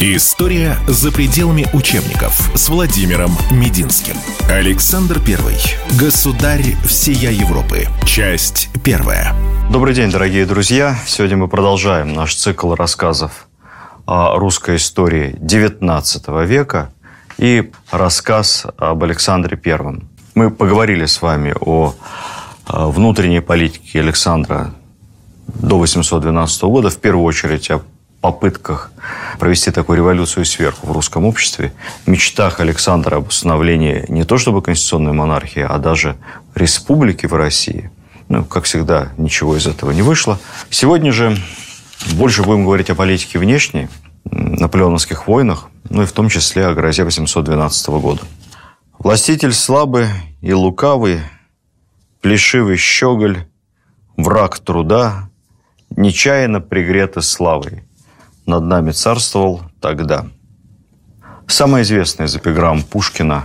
История за пределами учебников с Владимиром Мединским. Александр Первый. Государь всея Европы. Часть первая. Добрый день, дорогие друзья. Сегодня мы продолжаем наш цикл рассказов о русской истории XIX века и рассказ об Александре Первом. Мы поговорили с вами о внутренней политике Александра до 812 года, в первую очередь о попытках провести такую революцию сверху в русском обществе, мечтах Александра об установлении не то чтобы конституционной монархии, а даже республики в России. Ну, как всегда, ничего из этого не вышло. Сегодня же больше будем говорить о политике внешней, наполеоновских войнах, ну и в том числе о грозе 812 года. Властитель слабый и лукавый, плешивый щеголь, враг труда, нечаянно пригреты славой над нами царствовал тогда. Самая известная из эпиграмм Пушкина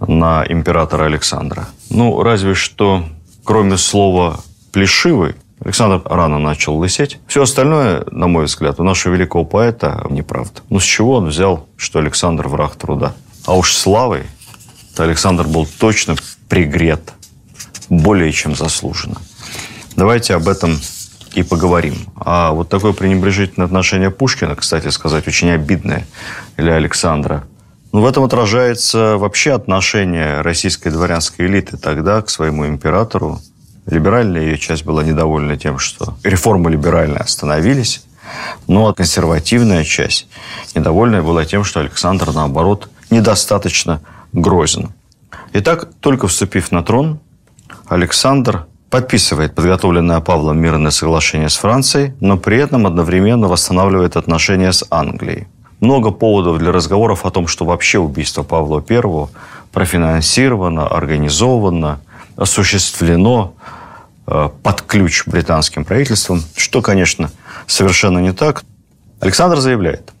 на императора Александра. Ну, разве что, кроме слова «плешивый», Александр рано начал лысеть. Все остальное, на мой взгляд, у нашего великого поэта неправда. Ну, с чего он взял, что Александр враг труда? А уж славой Александр был точно пригрет более чем заслуженно. Давайте об этом и поговорим. А вот такое пренебрежительное отношение Пушкина, кстати сказать, очень обидное для Александра. Ну, в этом отражается вообще отношение российской дворянской элиты тогда к своему императору. Либеральная ее часть была недовольна тем, что реформы либеральные остановились, но консервативная часть недовольная была тем, что Александр, наоборот, недостаточно грозен. Итак, только вступив на трон, Александр подписывает подготовленное Павлом мирное соглашение с Францией, но при этом одновременно восстанавливает отношения с Англией. Много поводов для разговоров о том, что вообще убийство Павла I профинансировано, организовано, осуществлено э, под ключ британским правительством, что, конечно, совершенно не так. Александр заявляет,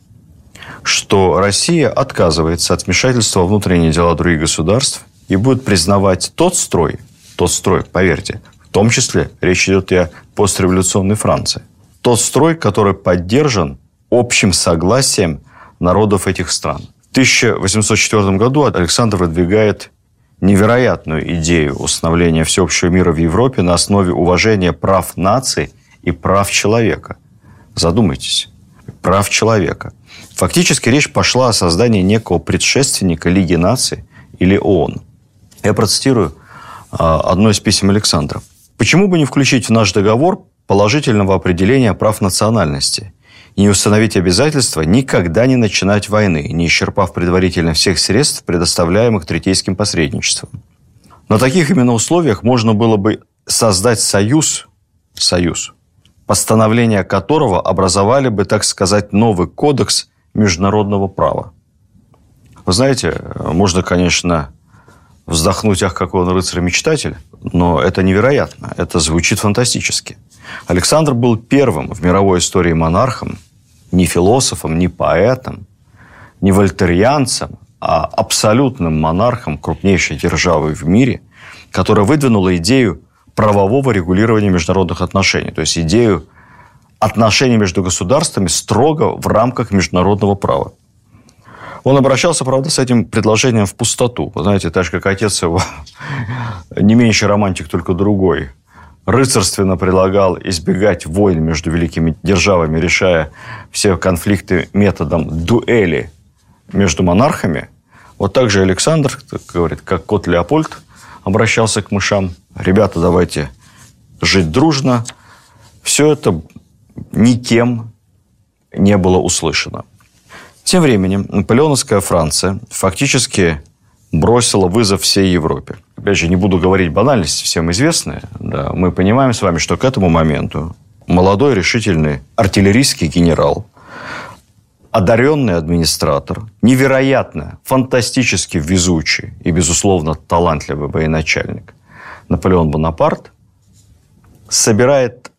что Россия отказывается от вмешательства в внутренние дела других государств и будет признавать тот строй, тот строй, поверьте, том числе речь идет и о постреволюционной Франции. Тот строй, который поддержан общим согласием народов этих стран. В 1804 году Александр выдвигает невероятную идею установления всеобщего мира в Европе на основе уважения прав наций и прав человека. Задумайтесь. Прав человека. Фактически речь пошла о создании некого предшественника Лиги наций или ООН. Я процитирую а, одно из писем Александра. Почему бы не включить в наш договор положительного определения прав национальности и не установить обязательства никогда не начинать войны, не исчерпав предварительно всех средств, предоставляемых третейским посредничеством? На таких именно условиях можно было бы создать союз, союз, постановления которого образовали бы, так сказать, новый кодекс международного права. Вы знаете, можно, конечно, вздохнуть, ах, какой он рыцарь-мечтатель, но это невероятно, это звучит фантастически. Александр был первым в мировой истории монархом, не философом, не поэтом, не вольтерианцем, а абсолютным монархом крупнейшей державы в мире, которая выдвинула идею правового регулирования международных отношений, то есть идею отношений между государствами строго в рамках международного права. Он обращался, правда, с этим предложением в пустоту. Вы знаете, так же, как отец его, не меньше романтик, только другой. Рыцарственно предлагал избегать войн между великими державами, решая все конфликты методом дуэли между монархами. Вот так же Александр, говорит, как кот Леопольд, обращался к мышам. Ребята, давайте жить дружно. Все это никем не было услышано. Тем временем наполеоновская Франция фактически бросила вызов всей Европе. Опять же, не буду говорить банальности, всем известные. Да, мы понимаем с вами, что к этому моменту молодой решительный артиллерийский генерал, одаренный администратор, невероятно, фантастически везучий и, безусловно, талантливый военачальник Наполеон Бонапарт собирает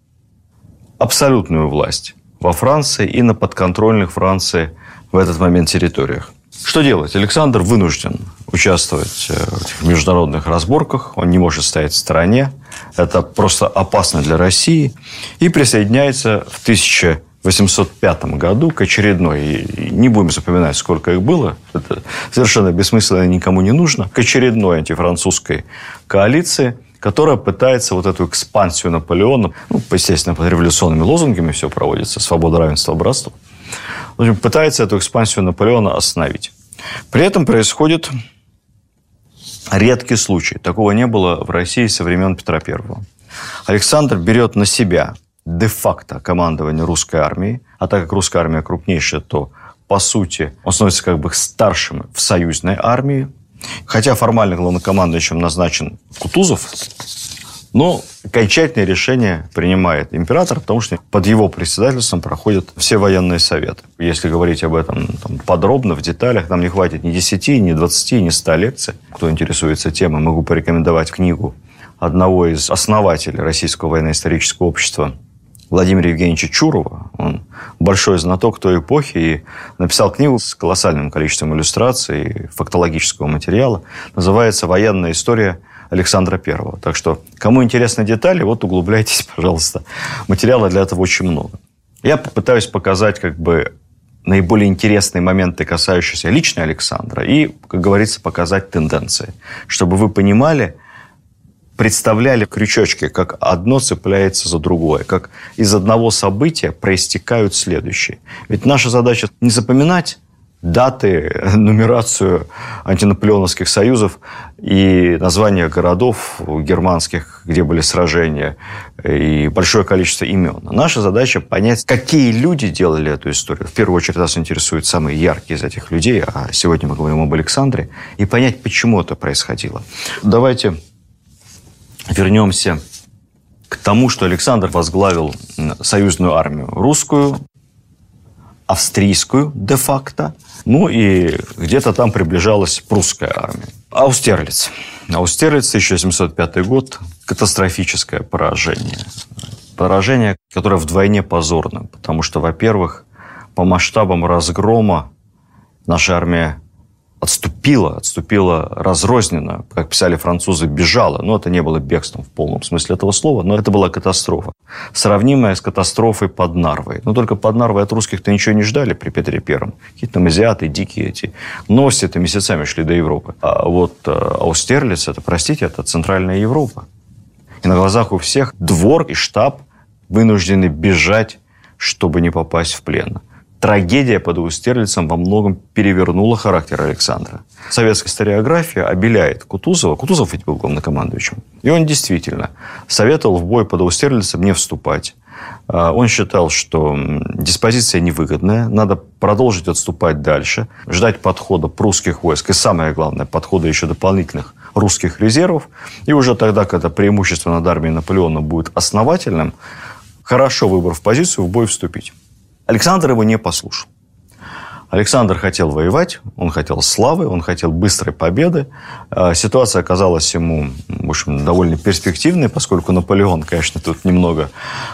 абсолютную власть во Франции и на подконтрольных Франции в этот момент территориях. Что делать? Александр вынужден участвовать э, в международных разборках. Он не может стоять в стороне. Это просто опасно для России. И присоединяется в 1805 году к очередной, Не будем запоминать, сколько их было. Это совершенно бессмысленно, никому не нужно. К очередной антифранцузской коалиции, которая пытается вот эту экспансию Наполеона, ну, естественно, под революционными лозунгами все проводится, свобода, равенство, братство, в общем, пытается эту экспансию Наполеона остановить. При этом происходит редкий случай. Такого не было в России со времен Петра Первого. Александр берет на себя де-факто командование русской армией, а так как русская армия крупнейшая, то, по сути, он становится как бы старшим в союзной армии. Хотя формально главнокомандующим назначен Кутузов, но окончательное решение принимает император, потому что под его председательством проходят все военные советы. Если говорить об этом там, подробно, в деталях, нам не хватит ни 10, ни 20, ни 100 лекций. Кто интересуется темой, могу порекомендовать книгу одного из основателей Российского военно-исторического общества Владимира Евгеньевича Чурова. Он большой знаток той эпохи и написал книгу с колоссальным количеством иллюстраций фактологического материала. Называется «Военная история Александра Первого». Так что, кому интересны детали, вот углубляйтесь, пожалуйста. Материала для этого очень много. Я попытаюсь показать как бы наиболее интересные моменты, касающиеся лично Александра, и, как говорится, показать тенденции, чтобы вы понимали, представляли крючочки, как одно цепляется за другое, как из одного события проистекают следующие. Ведь наша задача не запоминать даты, нумерацию антинаполеоновских союзов и названия городов германских, где были сражения, и большое количество имен. Наша задача понять, какие люди делали эту историю. В первую очередь нас интересуют самые яркие из этих людей, а сегодня мы говорим об Александре, и понять, почему это происходило. Давайте вернемся к тому, что Александр возглавил союзную армию русскую, австрийскую де-факто, ну и где-то там приближалась прусская армия. Аустерлиц. Аустерлиц, 1705 год, катастрофическое поражение. Поражение, которое вдвойне позорно, потому что, во-первых, по масштабам разгрома наша армия отступила, отступила разрозненно, как писали французы, бежала. Но это не было бегством в полном смысле этого слова, но это была катастрофа. Сравнимая с катастрофой под Нарвой. Но только под Нарвой от русских-то ничего не ждали при Петре Первом. Какие-то там азиаты, дикие эти. Новости-то месяцами шли до Европы. А вот э, Аустерлиц, это, простите, это Центральная Европа. И на глазах у всех двор и штаб вынуждены бежать, чтобы не попасть в плен трагедия под Устерлицем во многом перевернула характер Александра. Советская историография обеляет Кутузова. Кутузов ведь был главнокомандующим. И он действительно советовал в бой под Устерлицем не вступать. А, он считал, что диспозиция невыгодная, надо продолжить отступать дальше, ждать подхода прусских войск и, самое главное, подхода еще дополнительных русских резервов. И уже тогда, когда преимущество над армией Наполеона будет основательным, хорошо выбрав позицию, в бой вступить. Александр его не послушал. Александр хотел воевать, он хотел славы, он хотел быстрой победы. А, ситуация оказалась ему, в общем, довольно перспективной, поскольку Наполеон, конечно, тут немного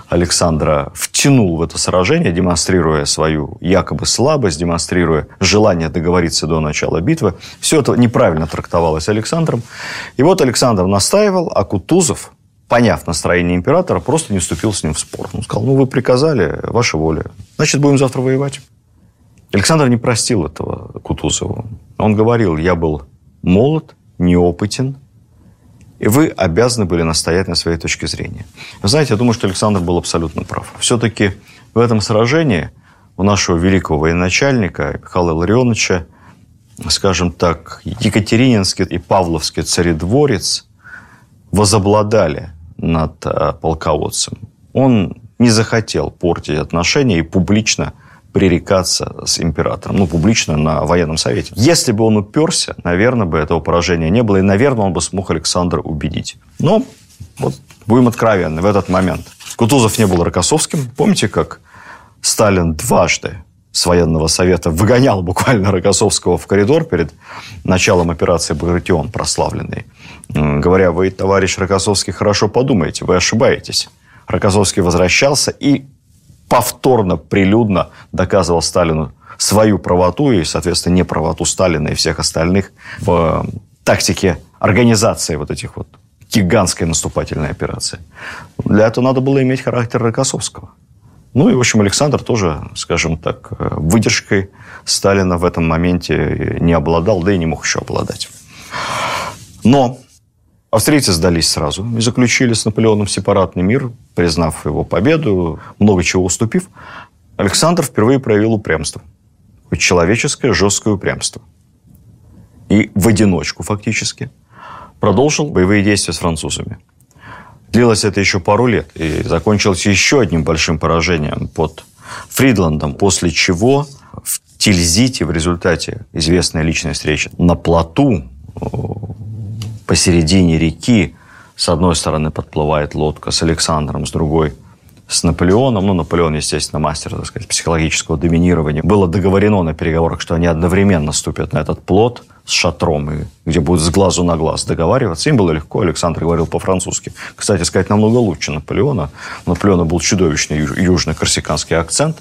Александра втянул в это сражение, демонстрируя свою якобы слабость, демонстрируя желание договориться до начала битвы. Все это неправильно трактовалось Александром. И вот Александр настаивал, а Кутузов, поняв настроение императора, просто не вступил с ним в спор. Он сказал, ну, вы приказали, ваша воля. Значит, будем завтра воевать. Александр не простил этого Кутузову. Он говорил, я был молод, неопытен, и вы обязаны были настоять на своей точке зрения. Вы знаете, я думаю, что Александр был абсолютно прав. Все-таки в этом сражении у нашего великого военачальника Михаила Илларионовича, скажем так, Екатерининский и Павловский царедворец возобладали над э, полководцем. Он не захотел портить отношения и публично пререкаться с императором, ну, публично на военном совете. Если бы он уперся, наверное, бы этого поражения не было, и, наверное, он бы смог Александра убедить. Но, вот, будем откровенны, в этот момент Кутузов не был Рокоссовским. Помните, как Сталин дважды с военного совета выгонял буквально Рокоссовского в коридор перед началом операции «Багратион» прославленной, говоря, вы, товарищ Рокоссовский, хорошо подумайте, вы ошибаетесь. Рокоссовский возвращался и повторно, прилюдно доказывал Сталину свою правоту и, соответственно, неправоту Сталина и всех остальных в тактике организации вот этих вот гигантской наступательной операции. Для этого надо было иметь характер Рокоссовского. Ну и, в общем, Александр тоже, скажем так, выдержкой Сталина в этом моменте не обладал, да и не мог еще обладать. Но австрийцы сдались сразу и заключили с Наполеоном сепаратный мир, признав его победу, много чего уступив. Александр впервые проявил упрямство. Человеческое жесткое упрямство. И в одиночку фактически продолжил боевые действия с французами. Длилось это еще пару лет и закончилось еще одним большим поражением под Фридландом, после чего в Тильзите в результате известной личной встречи на плоту посередине реки с одной стороны подплывает лодка с Александром, с другой с Наполеоном. Ну, Наполеон, естественно, мастер, так сказать, психологического доминирования. Было договорено на переговорах, что они одновременно ступят на этот плот с шатром, и где будут с глазу на глаз договариваться. Им было легко. Александр говорил по-французски. Кстати сказать, намного лучше Наполеона. У Наполеона был чудовищный южно-корсиканский акцент.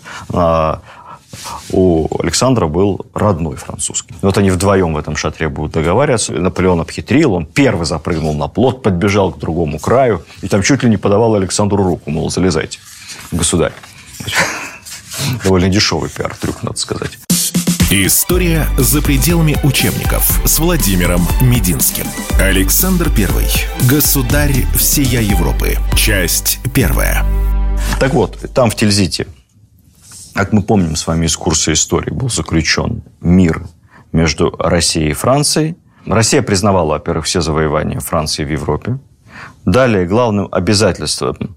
У Александра был родной французский. Вот они вдвоем в этом шатре будут договариваться. Наполеон обхитрил, он первый запрыгнул на плот, подбежал к другому краю, и там чуть ли не подавал Александру руку, мол, залезайте, государь. Довольно дешевый пиар-трюк, надо сказать. История за пределами учебников с Владимиром Мединским. Александр Первый. Государь всея Европы. Часть первая. Так вот, там в Тильзите как мы помним с вами из курса истории, был заключен мир между Россией и Францией. Россия признавала, во-первых, все завоевания Франции в Европе. Далее главным обязательством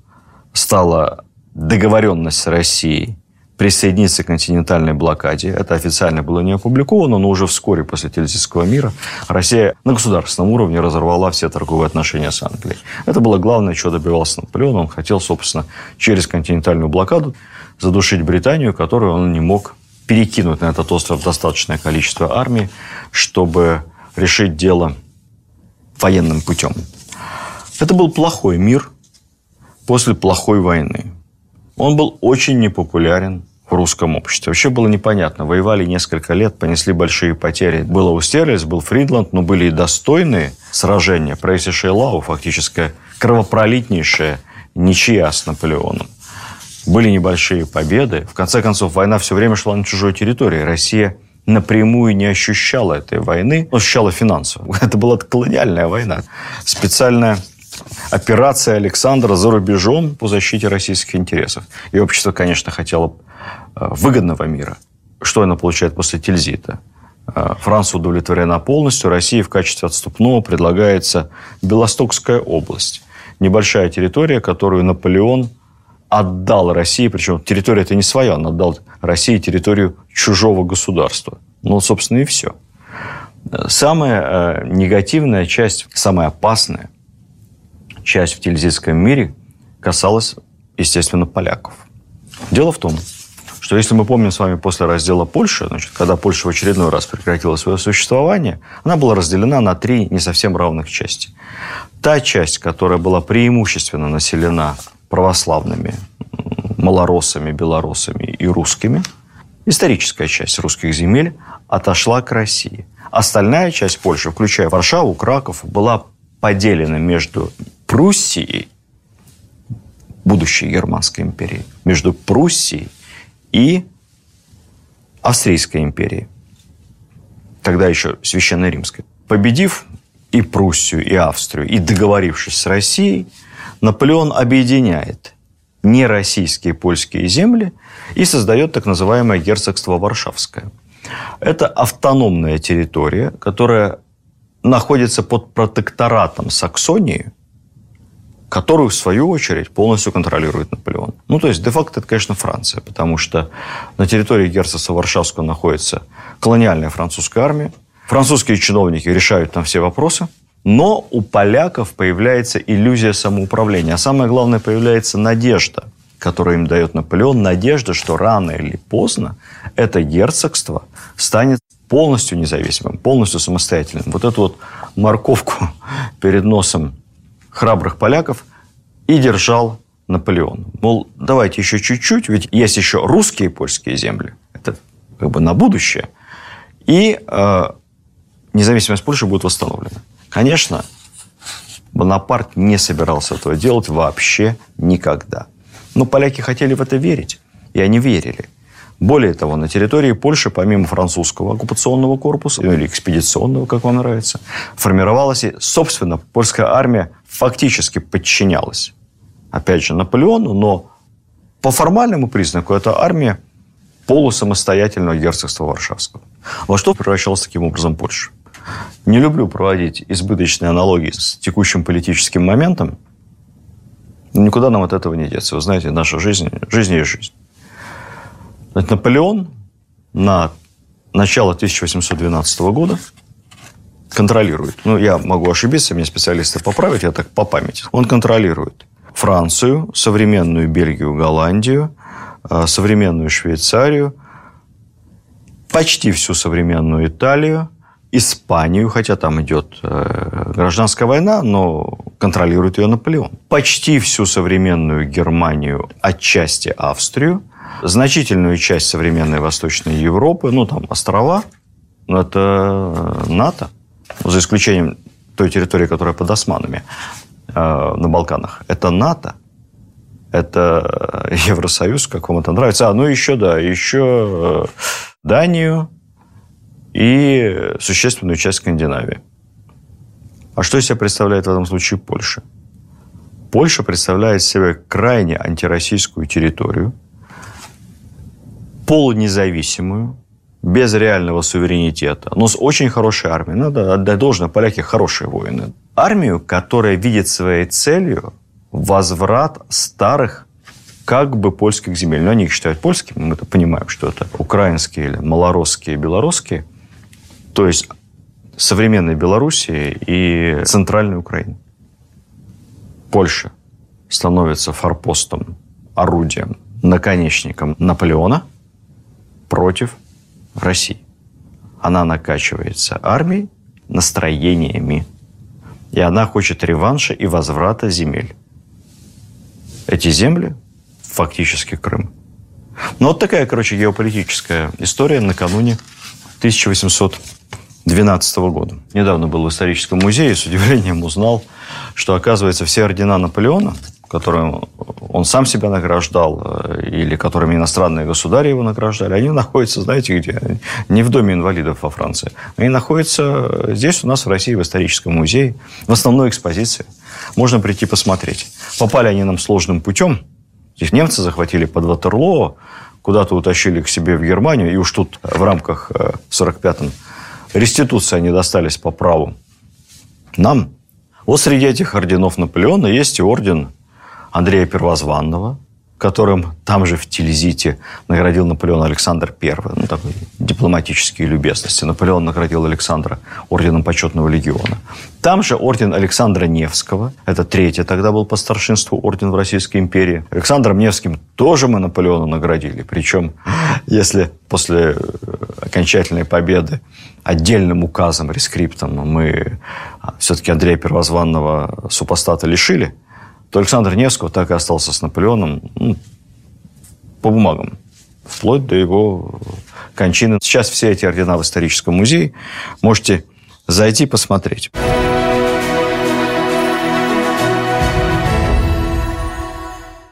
стала договоренность с Россией присоединиться к континентальной блокаде. Это официально было не опубликовано, но уже вскоре после Тильзитского мира Россия на государственном уровне разорвала все торговые отношения с Англией. Это было главное, чего добивался Наполеон. Он хотел, собственно, через континентальную блокаду задушить Британию, которую он не мог перекинуть на этот остров достаточное количество армии, чтобы решить дело военным путем. Это был плохой мир после плохой войны. Он был очень непопулярен в русском обществе. Вообще было непонятно. Воевали несколько лет, понесли большие потери. Было Устерлиц, был Фридланд, но были и достойные сражения. Пресси Шейлау, фактически кровопролитнейшая ничья с Наполеоном. Были небольшие победы. В конце концов, война все время шла на чужой территории. Россия напрямую не ощущала этой войны, но ощущала финансово. Это была колониальная война. Специальная операция Александра за рубежом по защите российских интересов. И общество, конечно, хотело э, выгодного мира. Что она получает после Тильзита? Э, Франция удовлетворена полностью. России в качестве отступного предлагается Белостокская область. Небольшая территория, которую Наполеон отдал России, причем территория это не своя, он отдал России территорию чужого государства. Ну, собственно, и все. Самая э, негативная часть, самая опасная часть в тильзитском мире касалась, естественно, поляков. Дело в том, что если мы помним с вами после раздела Польши, значит, когда Польша в очередной раз прекратила свое существование, она была разделена на три не совсем равных части. Та часть, которая была преимущественно населена православными малороссами, белорусами и русскими, историческая часть русских земель отошла к России. Остальная часть Польши, включая Варшаву, Краков, была поделена между Пруссией, будущей Германской империей, между Пруссией и Австрийской империей, тогда еще Священной Римской. Победив и Пруссию, и Австрию, и договорившись с Россией, Наполеон объединяет нероссийские польские земли и создает так называемое герцогство Варшавское. Это автономная территория, которая находится под протекторатом Саксонии, которую, в свою очередь, полностью контролирует Наполеон. Ну, то есть, де-факто, это, конечно, Франция, потому что на территории герцогства Варшавского находится колониальная французская армия. Французские чиновники решают там все вопросы – но у поляков появляется иллюзия самоуправления. А самое главное, появляется надежда, которую им дает Наполеон. Надежда, что рано или поздно это герцогство станет полностью независимым, полностью самостоятельным. Вот эту вот морковку перед носом храбрых поляков и держал Наполеон. Мол, давайте еще чуть-чуть, ведь есть еще русские и польские земли. Это как бы на будущее. И э, независимость Польши будет восстановлена. Конечно, Бонапарт не собирался этого делать вообще никогда. Но поляки хотели в это верить. И они верили. Более того, на территории Польши, помимо французского оккупационного корпуса, или экспедиционного, как вам нравится, формировалась и, собственно, польская армия фактически подчинялась. Опять же, Наполеону, но по формальному признаку это армия полусамостоятельного герцогства Варшавского. Во что превращалась таким образом Польша? Не люблю проводить избыточные аналогии с текущим политическим моментом. Никуда нам от этого не деться. Вы знаете, наша жизнь, жизнь есть жизнь. Наполеон на начало 1812 года контролирует, ну, я могу ошибиться, меня специалисты поправят, я так по памяти, он контролирует Францию, современную Бельгию, Голландию, э, современную Швейцарию, почти всю современную Италию, Испанию, хотя там идет э, гражданская война, но контролирует ее Наполеон. Почти всю современную Германию, отчасти Австрию, значительную часть современной Восточной Европы, ну там острова, это э, НАТО, за исключением той территории, которая под османами э, на Балканах. Это НАТО, это Евросоюз, как вам это нравится. А, ну еще, да, еще э, Данию, и существенную часть Скандинавии. А что из себя представляет в этом случае Польша? Польша представляет себе крайне антироссийскую территорию, полунезависимую, без реального суверенитета, но с очень хорошей армией. Надо отдать должное, поляки хорошие воины. Армию, которая видит своей целью возврат старых как бы польских земель. Но они их считают польскими, мы это понимаем, что это украинские или малоросские, белорусские – то есть современной Белоруссии и Центральной Украины. Польша становится форпостом, орудием, наконечником Наполеона против России. Она накачивается армией, настроениями. И она хочет реванша и возврата земель. Эти земли фактически Крым. Ну, вот такая, короче, геополитическая история накануне 1800 2012 года. Недавно был в историческом музее с удивлением узнал, что, оказывается, все ордена Наполеона, которым он сам себя награждал, э, или которыми иностранные государи его награждали, они находятся, знаете где? Не в Доме инвалидов во Франции. Они находятся здесь у нас в России в историческом музее, в основной экспозиции. Можно прийти посмотреть. Попали они нам сложным путем. Их немцы захватили под Ватерлоо, куда-то утащили к себе в Германию, и уж тут в рамках э, в 45-м реституции они достались по праву нам. Вот среди этих орденов Наполеона есть и орден Андрея Первозванного, которым там же в Тильзите наградил Наполеон Александр I. Ну, такой дипломатические любезности. Наполеон наградил Александра орденом почетного легиона. Там же орден Александра Невского. Это третий тогда был по старшинству орден в Российской империи. Александром Невским тоже мы Наполеона наградили. Причем, если после окончательной победы отдельным указом, рескриптом мы все-таки Андрея Первозванного супостата лишили – то Александр Невского так и остался с Наполеоном ну, по бумагам, вплоть до его кончины. Сейчас все эти ордена в историческом музее. Можете зайти посмотреть.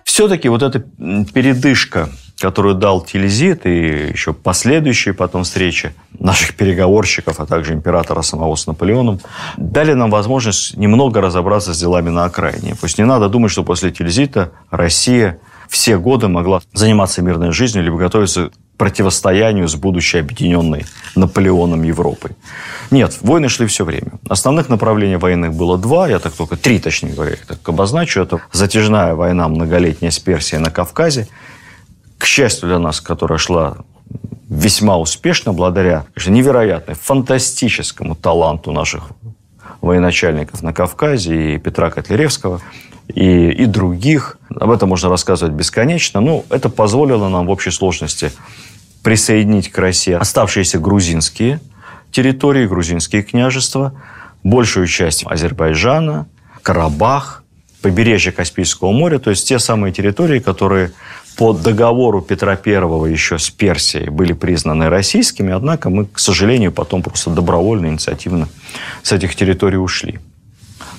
Все-таки вот эта передышка которую дал Тильзит и еще последующие потом встречи наших переговорщиков, а также императора самого с Наполеоном, дали нам возможность немного разобраться с делами на окраине. Пусть не надо думать, что после Тильзита Россия все годы могла заниматься мирной жизнью либо готовиться к противостоянию с будущей объединенной Наполеоном Европой. Нет, войны шли все время. Основных направлений военных было два, я так только три, точнее говоря, я так обозначу. Это затяжная война многолетняя с Персией на Кавказе к счастью для нас, которая шла весьма успешно, благодаря невероятной, фантастическому таланту наших военачальников на Кавказе, и Петра Котляревского, и, и других. Об этом можно рассказывать бесконечно. Но ну, это позволило нам в общей сложности присоединить к России оставшиеся грузинские территории, грузинские княжества, большую часть Азербайджана, Карабах, побережье Каспийского моря, то есть те самые территории, которые по договору Петра I еще с Персией были признаны российскими, однако мы, к сожалению, потом просто добровольно, инициативно с этих территорий ушли.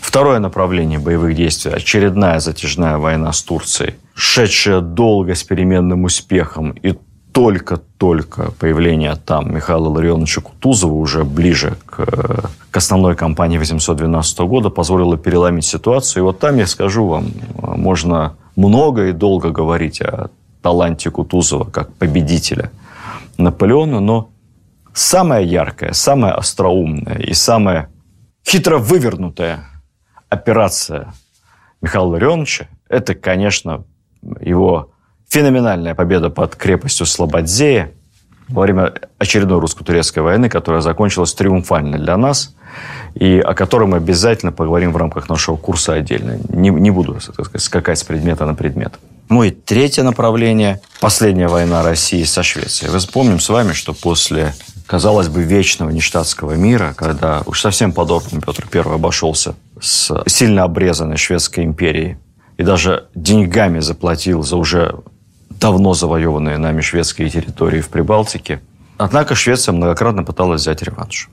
Второе направление боевых действий – очередная затяжная война с Турцией шедшая долго с переменным успехом, и только-только появление там Михаила Ларионовича Кутузова уже ближе к, к основной кампании 812 года позволило переломить ситуацию. И вот там, я скажу вам, можно много и долго говорить о таланте Кутузова как победителя Наполеона, но самая яркая, самая остроумная и самая хитро вывернутая операция Михаила Ларионовича – это, конечно, его феноменальная победа под крепостью Слободзея во время очередной русско-турецкой войны, которая закончилась триумфально для нас, и о которой мы обязательно поговорим в рамках нашего курса отдельно. Не, не буду так сказать, скакать с предмета на предмет. Ну и третье направление – последняя война России со Швецией. Вы помним с вами, что после, казалось бы, вечного нештатского мира, когда уж совсем подобным Петр I обошелся с сильно обрезанной Шведской империей и даже деньгами заплатил за уже давно завоеванные нами шведские территории в Прибалтике. Однако Швеция многократно пыталась взять реванш.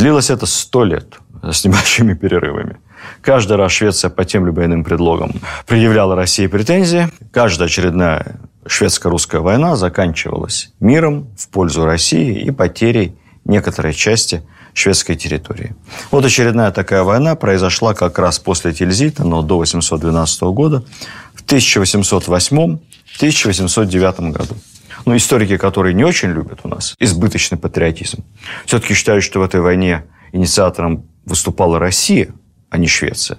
Длилось это сто лет с небольшими перерывами. Каждый раз Швеция по тем либо иным предлогам предъявляла России претензии. Каждая очередная шведско-русская война заканчивалась миром в пользу России и потерей некоторой части шведской территории. Вот очередная такая война произошла как раз после Тильзита, но до 812 года, в 1808-1809 году. Ну, историки, которые не очень любят у нас избыточный патриотизм, все-таки считают, что в этой войне инициатором выступала Россия, а не Швеция.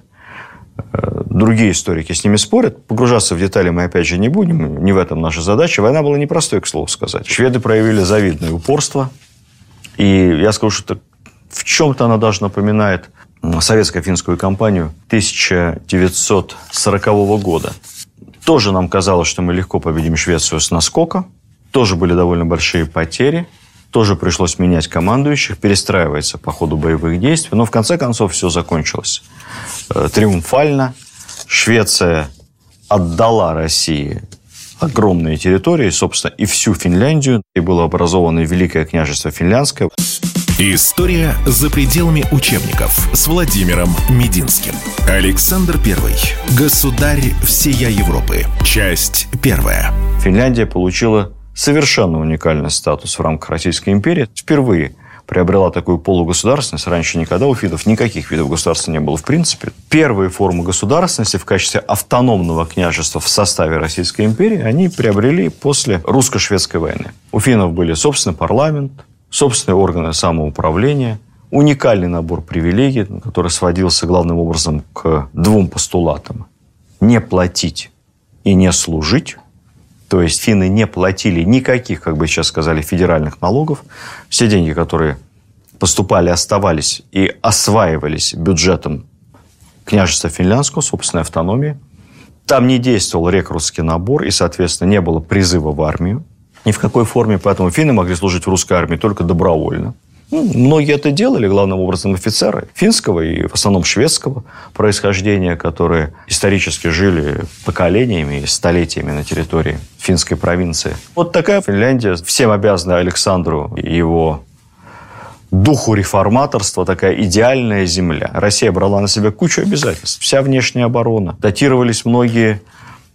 Э, другие историки с ними спорят. Погружаться в детали мы, опять же, не будем. Не в этом наша задача. Война была непростой, к слову сказать. Шведы проявили завидное упорство. И я скажу, что в чем-то она даже напоминает советско-финскую кампанию 1940 года. Тоже нам казалось, что мы легко победим Швецию с наскока. Тоже были довольно большие потери. Тоже пришлось менять командующих, перестраиваться по ходу боевых действий. Но в конце концов все закончилось э, триумфально. Швеция отдала России огромные территории, собственно, и всю Финляндию. И было образовано Великое княжество Финляндское. История за пределами учебников с Владимиром Мединским. Александр I. Государь всея Европы. Часть первая. Финляндия получила совершенно уникальный статус в рамках Российской империи. Впервые приобрела такую полугосударственность. Раньше никогда у фидов никаких видов государства не было в принципе. Первые формы государственности в качестве автономного княжества в составе Российской империи они приобрели после русско-шведской войны. У финнов были собственный парламент, собственные органы самоуправления, уникальный набор привилегий, который сводился главным образом к двум постулатам. Не платить и не служить. То есть финны не платили никаких, как бы сейчас сказали, федеральных налогов. Все деньги, которые поступали, оставались и осваивались бюджетом княжества финляндского, собственной автономии. Там не действовал рекрутский набор и, соответственно, не было призыва в армию ни в какой форме, поэтому финны могли служить в русской армии только добровольно. Ну, многие это делали, главным образом офицеры финского и в основном шведского происхождения, которые исторически жили поколениями и столетиями на территории финской провинции. Вот такая Финляндия всем обязана Александру и его духу реформаторства, такая идеальная земля. Россия брала на себя кучу обязательств. Вся внешняя оборона. Датировались многие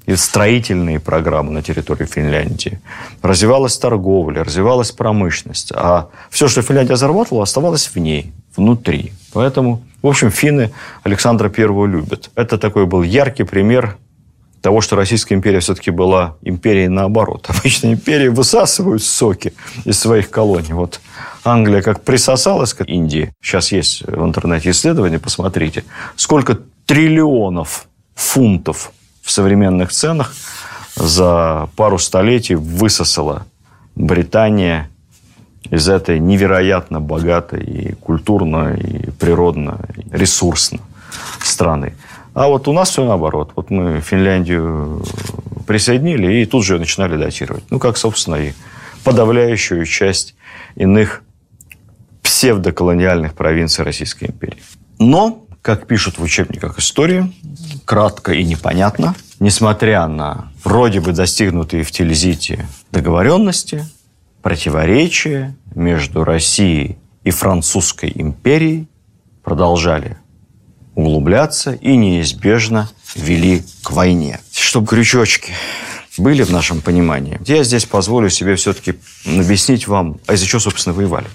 и строительные программы на территории Финляндии. Развивалась торговля, развивалась промышленность. А все, что Финляндия зарабатывала, оставалось в ней, внутри. Поэтому, в общем, финны Александра Первого любят. Это такой был яркий пример того, что Российская империя все-таки была империей наоборот. Обычно империи высасывают соки из своих колоний. Вот Англия как присосалась к Индии. Сейчас есть в интернете исследования, посмотрите. Сколько триллионов фунтов в современных ценах за пару столетий высосала Британия из этой невероятно богатой и культурно, и природно, и ресурсно страны. А вот у нас все наоборот. Вот мы Финляндию присоединили и тут же начинали датировать. Ну, как, собственно, и подавляющую часть иных псевдоколониальных провинций Российской империи. Но как пишут в учебниках истории, кратко и непонятно, несмотря на вроде бы достигнутые в Тильзите договоренности, противоречия между Россией и Французской империей продолжали углубляться и неизбежно вели к войне. Чтобы крючочки были в нашем понимании, я здесь позволю себе все-таки объяснить вам, а из-за чего, собственно, воевали.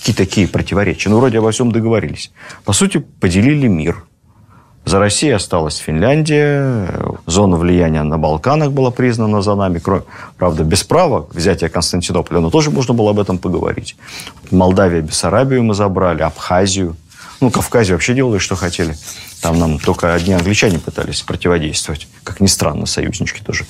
Какие такие противоречия? Ну, вроде обо всем договорились. По сути, поделили мир. За Россией осталась Финляндия, зона влияния на Балканах была признана за нами, кроме, правда, без права взятия Константинополя, но тоже можно было об этом поговорить. Молдавия, Бессарабию мы забрали, Абхазию. Ну, Кавказе вообще делали, что хотели. Там нам только одни англичане пытались противодействовать. Как ни странно, союзнички тоже.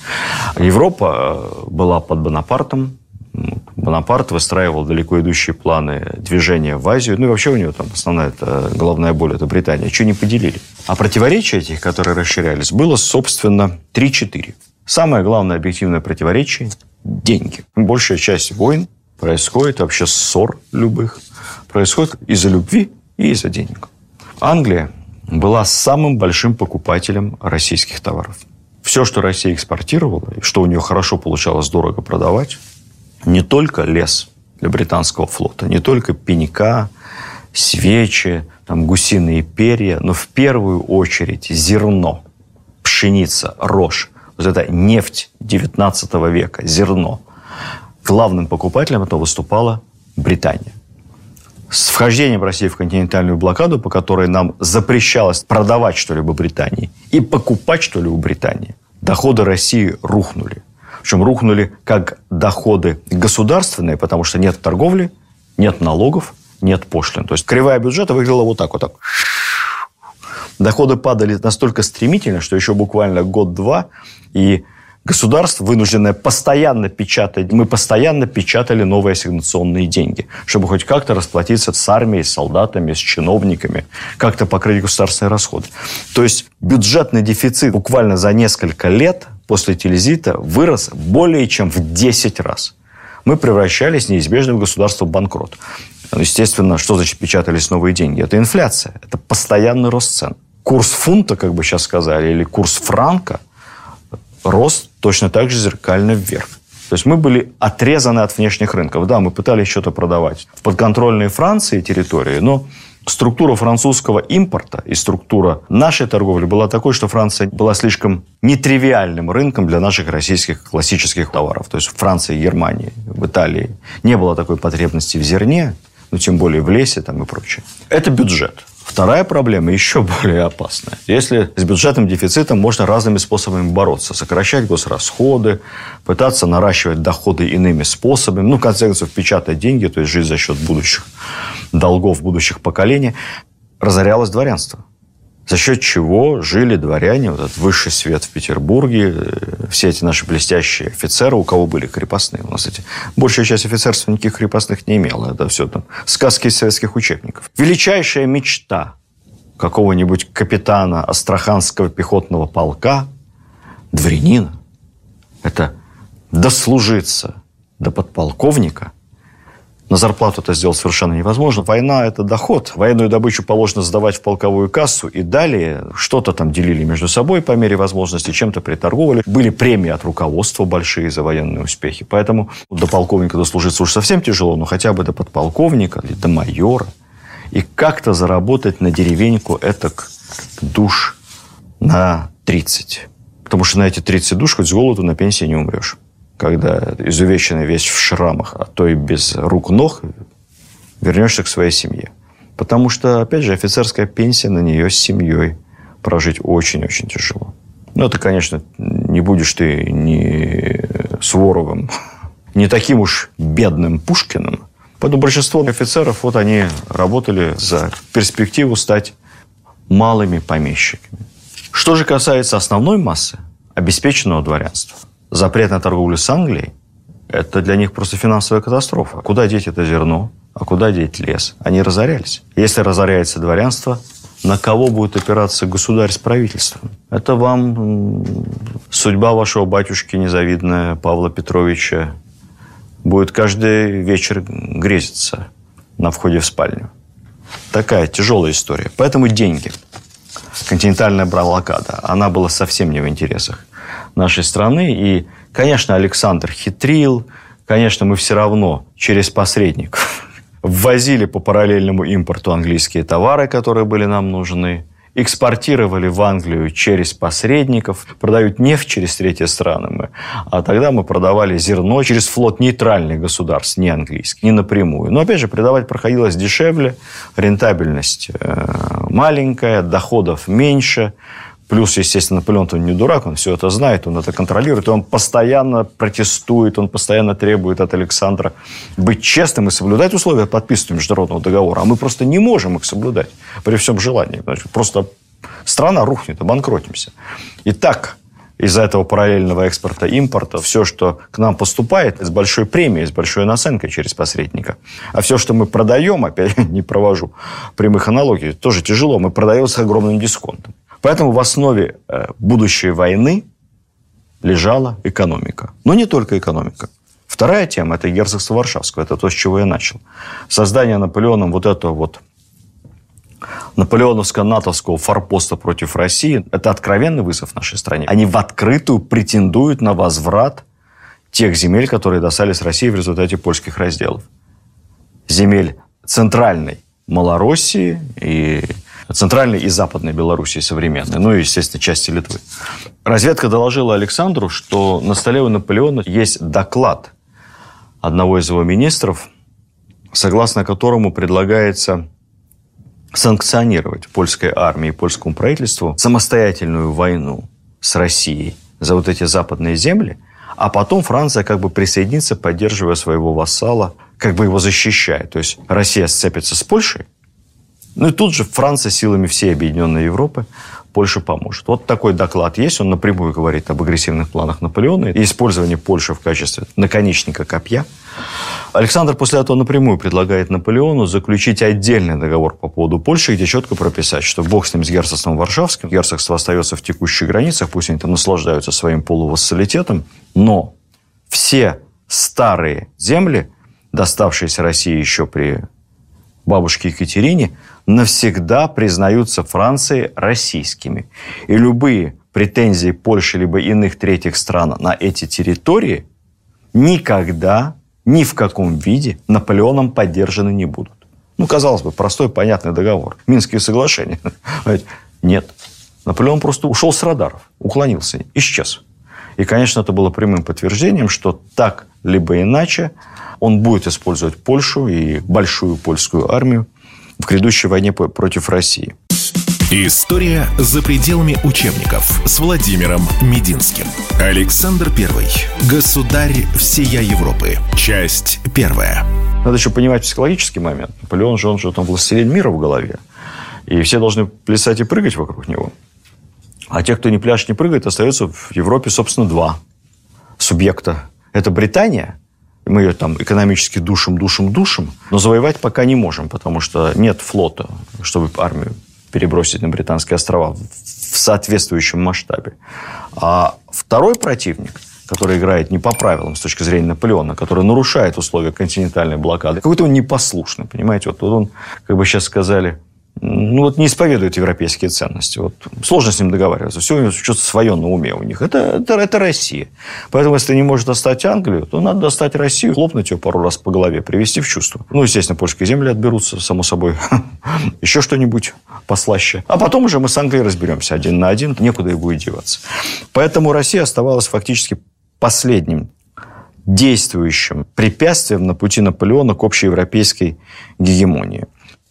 Европа э, была под Бонапартом. Бонапарт выстраивал далеко идущие планы движения в Азию. Ну и вообще у него там основная это, головная боль – это Британия. Что не поделили? А противоречия этих, которые расширялись, было, собственно, 3-4. Самое главное объективное противоречие – деньги. Большая часть войн происходит, вообще ссор любых, происходит из-за любви и из-за денег. Англия была самым большим покупателем российских товаров. Все, что Россия экспортировала, и что у нее хорошо получалось дорого продавать, не только лес для британского флота, не только пенька, свечи, там, гусиные перья, но в первую очередь зерно, пшеница, рожь. Вот это нефть 19 века, зерно. Главным покупателем этого выступала Британия с вхождением России в континентальную блокаду, по которой нам запрещалось продавать что-либо Британии и покупать что-либо Британии, доходы России рухнули. Причем рухнули как доходы государственные, потому что нет торговли, нет налогов, нет пошлин. То есть кривая бюджета выглядела вот так вот. Так. Доходы падали настолько стремительно, что еще буквально год-два, и Государство, вынужденное постоянно печатать, мы постоянно печатали новые ассигнационные деньги, чтобы хоть как-то расплатиться с армией, с солдатами, с чиновниками, как-то покрыть государственные расходы. То есть бюджетный дефицит буквально за несколько лет после телезита вырос более чем в 10 раз. Мы превращались неизбежно в государство банкрот. Естественно, что значит печатались новые деньги? Это инфляция, это постоянный рост цен. Курс фунта, как бы сейчас сказали, или курс франка – рос точно так же зеркально вверх. То есть мы были отрезаны от внешних рынков. Да, мы пытались что-то продавать в подконтрольной Франции территории, но структура французского импорта и структура нашей торговли была такой, что Франция была слишком нетривиальным рынком для наших российских классических товаров. То есть в Франции, Германии, в Италии не было такой потребности в зерне, ну, тем более в лесе там и прочее. Это бюджет. Вторая проблема еще более опасная. Если с бюджетным дефицитом можно разными способами бороться. Сокращать госрасходы, пытаться наращивать доходы иными способами. Ну, в конце концов, печатать деньги, то есть жить за счет будущих долгов будущих поколений. Разорялось дворянство за счет чего жили дворяне, вот этот высший свет в Петербурге, э, все эти наши блестящие офицеры, у кого были крепостные. У нас эти, большая часть офицерства никаких крепостных не имела. Это все там сказки из советских учебников. Величайшая мечта какого-нибудь капитана Астраханского пехотного полка, дворянина, это дослужиться до подполковника – на зарплату это сделать совершенно невозможно. Война – это доход. Военную добычу положено сдавать в полковую кассу. И далее что-то там делили между собой по мере возможности, чем-то приторговали. Были премии от руководства большие за военные успехи. Поэтому до полковника дослужиться уж совсем тяжело, но хотя бы до подполковника или до майора. И как-то заработать на деревеньку этак душ на 30. Потому что на эти 30 душ хоть с голоду на пенсии не умрешь когда изувеченный весь в шрамах, а то и без рук-ног, вернешься к своей семье. Потому что, опять же, офицерская пенсия на нее с семьей прожить очень-очень тяжело. Ну, это, конечно, не будешь ты ни Суворовым, не таким уж бедным Пушкиным. Поэтому большинство офицеров, вот они работали за перспективу стать малыми помещиками. Что же касается основной массы, обеспеченного дворянства – запрет на торговлю с Англией, это для них просто финансовая катастрофа. Куда деть это зерно, а куда деть лес? Они разорялись. Если разоряется дворянство, на кого будет опираться государь с правительством? Это вам судьба вашего батюшки незавидная Павла Петровича будет каждый вечер грезиться на входе в спальню. Такая тяжелая история. Поэтому деньги. Континентальная блокада, она была совсем не в интересах нашей страны. И, конечно, Александр хитрил, конечно, мы все равно через посредников ввозили по параллельному импорту английские товары, которые были нам нужны. Экспортировали в Англию через посредников, продают нефть через третьи страны мы, а тогда мы продавали зерно через флот нейтральных государств, не английских, не напрямую. Но, опять же, продавать проходилось дешевле, рентабельность э, маленькая, доходов меньше, Плюс, естественно, Наполеон он не дурак, он все это знает, он это контролирует, и он постоянно протестует, он постоянно требует от Александра быть честным и соблюдать условия подписывания международного договора. А мы просто не можем их соблюдать при всем желании. Значит, просто страна рухнет, обанкротимся. И так из-за этого параллельного экспорта импорта все, что к нам поступает, с большой премией, с большой наценкой через посредника. А все, что мы продаем, опять не провожу прямых аналогий, тоже тяжело, мы продаем с огромным дисконтом. Поэтому в основе э, будущей войны лежала экономика. Но не только экономика. Вторая тема – это герцогство Варшавского. Это то, с чего я начал. Создание Наполеоном вот этого вот наполеоновско-натовского форпоста против России – это откровенный вызов нашей стране. Они в открытую претендуют на возврат тех земель, которые достались России в результате польских разделов. Земель центральной Малороссии и центральной и западной Белоруссии современной, ну и, естественно, части Литвы. Разведка доложила Александру, что на столе у Наполеона есть доклад одного из его министров, согласно которому предлагается санкционировать польской армии и польскому правительству самостоятельную войну с Россией за вот эти западные земли, а потом Франция как бы присоединится, поддерживая своего вассала, как бы его защищая. То есть Россия сцепится с Польшей, ну и тут же Франция силами всей Объединенной Европы Польша поможет. Вот такой доклад есть, он напрямую говорит об агрессивных планах Наполеона и использовании Польши в качестве наконечника копья. Александр после этого напрямую предлагает Наполеону заключить отдельный договор по поводу Польши, где четко прописать, что бог с ним, с герцогством Варшавским, герцогство остается в текущих границах, пусть они там наслаждаются своим полувассалитетом, но все старые земли, доставшиеся России еще при бабушке Екатерине, навсегда признаются Францией российскими. И любые претензии Польши либо иных третьих стран на эти территории никогда, ни в каком виде Наполеоном поддержаны не будут. Ну, казалось бы, простой, понятный договор. Минские соглашения. Нет. Наполеон просто ушел с радаров, уклонился, исчез. И, конечно, это было прямым подтверждением, что так либо иначе он будет использовать Польшу и большую польскую армию в грядущей войне против России. История за пределами учебников с Владимиром Мединским. Александр I. Государь всея Европы. Часть первая. Надо еще понимать психологический момент. Наполеон же, он же там властелин мира в голове. И все должны плясать и прыгать вокруг него. А те, кто не пляшет, не прыгает, остается в Европе, собственно, два субъекта. Это Британия мы ее там экономически душим, душим, душим, но завоевать пока не можем, потому что нет флота, чтобы армию перебросить на Британские острова в соответствующем масштабе. А второй противник, который играет не по правилам с точки зрения Наполеона, который нарушает условия континентальной блокады, какой-то он непослушный, понимаете? Вот, вот он, как бы сейчас сказали, ну, вот не исповедует европейские ценности. Вот сложно с ним договариваться. Все что-то свое на уме у них. Это, это, это Россия. Поэтому, если не может достать Англию, то надо достать Россию, хлопнуть ее пару раз по голове, привести в чувство. Ну, естественно, польские земли отберутся, само собой. Еще что-нибудь послаще. А потом уже мы с Англией разберемся один на один. Некуда и будет деваться. Поэтому Россия оставалась фактически последним действующим препятствием на пути Наполеона к общеевропейской гегемонии.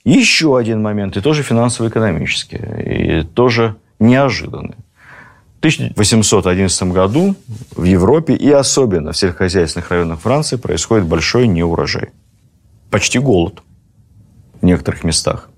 Еще один момент, и тоже финансово-экономический, и тоже неожиданный. В 1811 году в Европе и особенно в сельскохозяйственных районах Франции происходит большой неурожай. Почти голод в некоторых местах.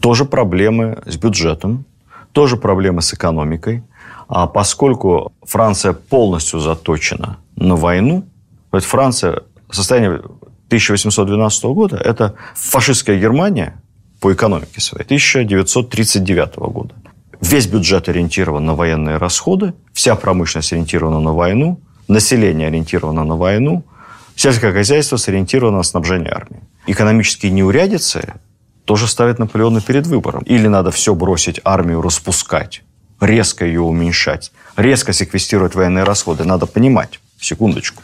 Тоже проблемы с бюджетом, тоже проблемы с экономикой. А поскольку Франция полностью заточена на войну, то Франция состояние 1812 года – это фашистская Германия по экономике своей 1939 года. Весь бюджет ориентирован на военные расходы, вся промышленность ориентирована на войну, население ориентировано на войну, сельское хозяйство сориентировано на снабжение армии. Экономические неурядицы тоже ставят Наполеона перед выбором. Или надо все бросить, армию распускать, резко ее уменьшать, резко секвестировать военные расходы. Надо понимать, секундочку,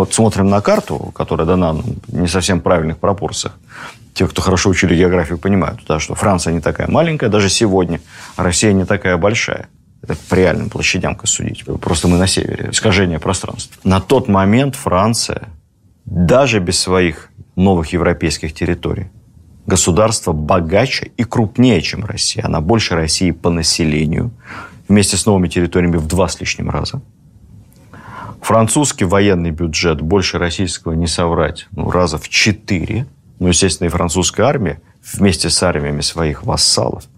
вот смотрим на карту, которая дана не совсем правильных пропорциях. те, кто хорошо учили географию, понимают, да, что Франция не такая маленькая, даже сегодня, а Россия не такая большая. Это по реальным площадям судить. Просто мы на севере. Искажение пространства. На тот момент Франция, даже без своих новых европейских территорий, государство богаче и крупнее, чем Россия. Она больше России по населению, вместе с новыми территориями в два с лишним раза. Французский военный бюджет больше российского не соврать, ну, раза в четыре. Ну, естественно, и французская армия вместе с армиями своих вассалов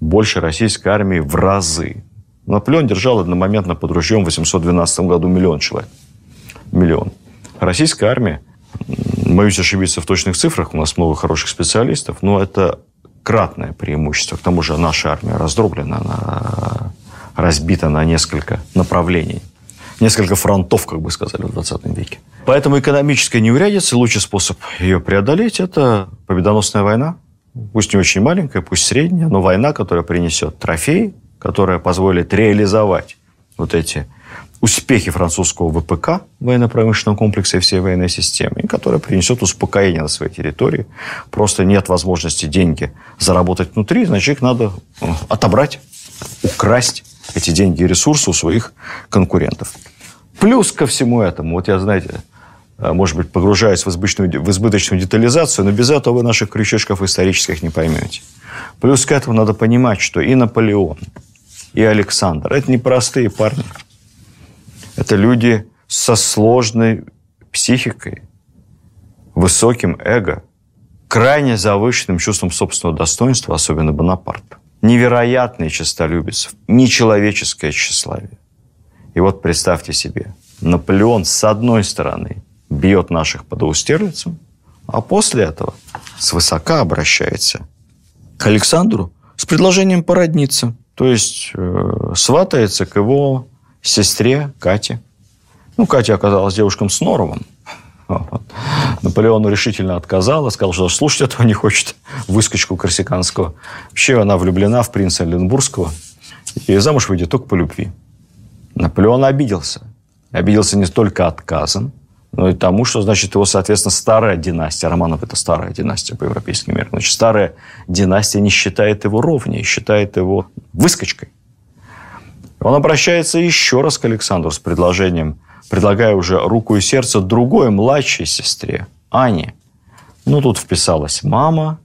больше российской армии в разы. Наполеон держал одномоментно под ружьем в 812 году миллион человек. Миллион. Российская армия, боюсь ошибиться в точных цифрах, у нас много хороших специалистов, но это кратное преимущество. К тому же наша армия раздроблена, она разбита на несколько направлений. Несколько фронтов, как бы сказали в 20 веке. Поэтому экономическая неурядица, лучший способ ее преодолеть – это победоносная война. Пусть не очень маленькая, пусть средняя, но война, которая принесет трофей, которая позволит реализовать вот эти успехи французского ВПК, военно-промышленного комплекса и всей военной системы, которая принесет успокоение на своей территории. Просто нет возможности деньги заработать внутри, значит, их надо отобрать, украсть эти деньги и ресурсы у своих конкурентов. Плюс ко всему этому, вот я, знаете, э, может быть, погружаюсь в избыточную, в избыточную детализацию, но без этого вы наших крючочков исторических не поймете. Плюс к этому надо понимать, что и Наполеон, и Александр – это непростые парни. Это люди со сложной психикой, высоким эго, крайне завышенным чувством собственного достоинства, особенно Бонапарт. Невероятный честолюбец, нечеловеческое тщеславие. И вот представьте себе, Наполеон с одной стороны бьет наших под Аустерлицем, а после этого свысока обращается к Александру с предложением породниться. То есть э, сватается к его сестре Кате. Ну, Катя оказалась девушком с норовом. Вот. Наполеону решительно отказала, сказал, что слушать этого не хочет, выскочку корсиканского. Вообще она влюблена в принца Ленбургского и замуж выйдет только по любви. Наполеон обиделся. Обиделся не столько отказом, но и тому, что, значит, его, соответственно, старая династия, Романов – это старая династия по европейским меркам, значит, старая династия не считает его ровнее, считает его выскочкой. Он обращается еще раз к Александру с предложением, предлагая уже руку и сердце другой младшей сестре, Ане. Ну, тут вписалась мама,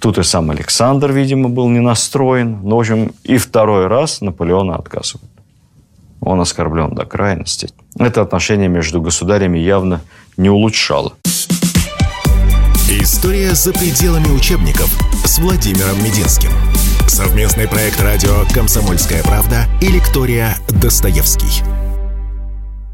тут и сам Александр, видимо, был не настроен. Ну, в общем, и второй раз Наполеона отказывает. Он оскорблен до крайности. Это отношение между государями явно не улучшало. История за пределами учебников с Владимиром Мединским. Совместный проект радио «Комсомольская правда» и лектория «Достоевский».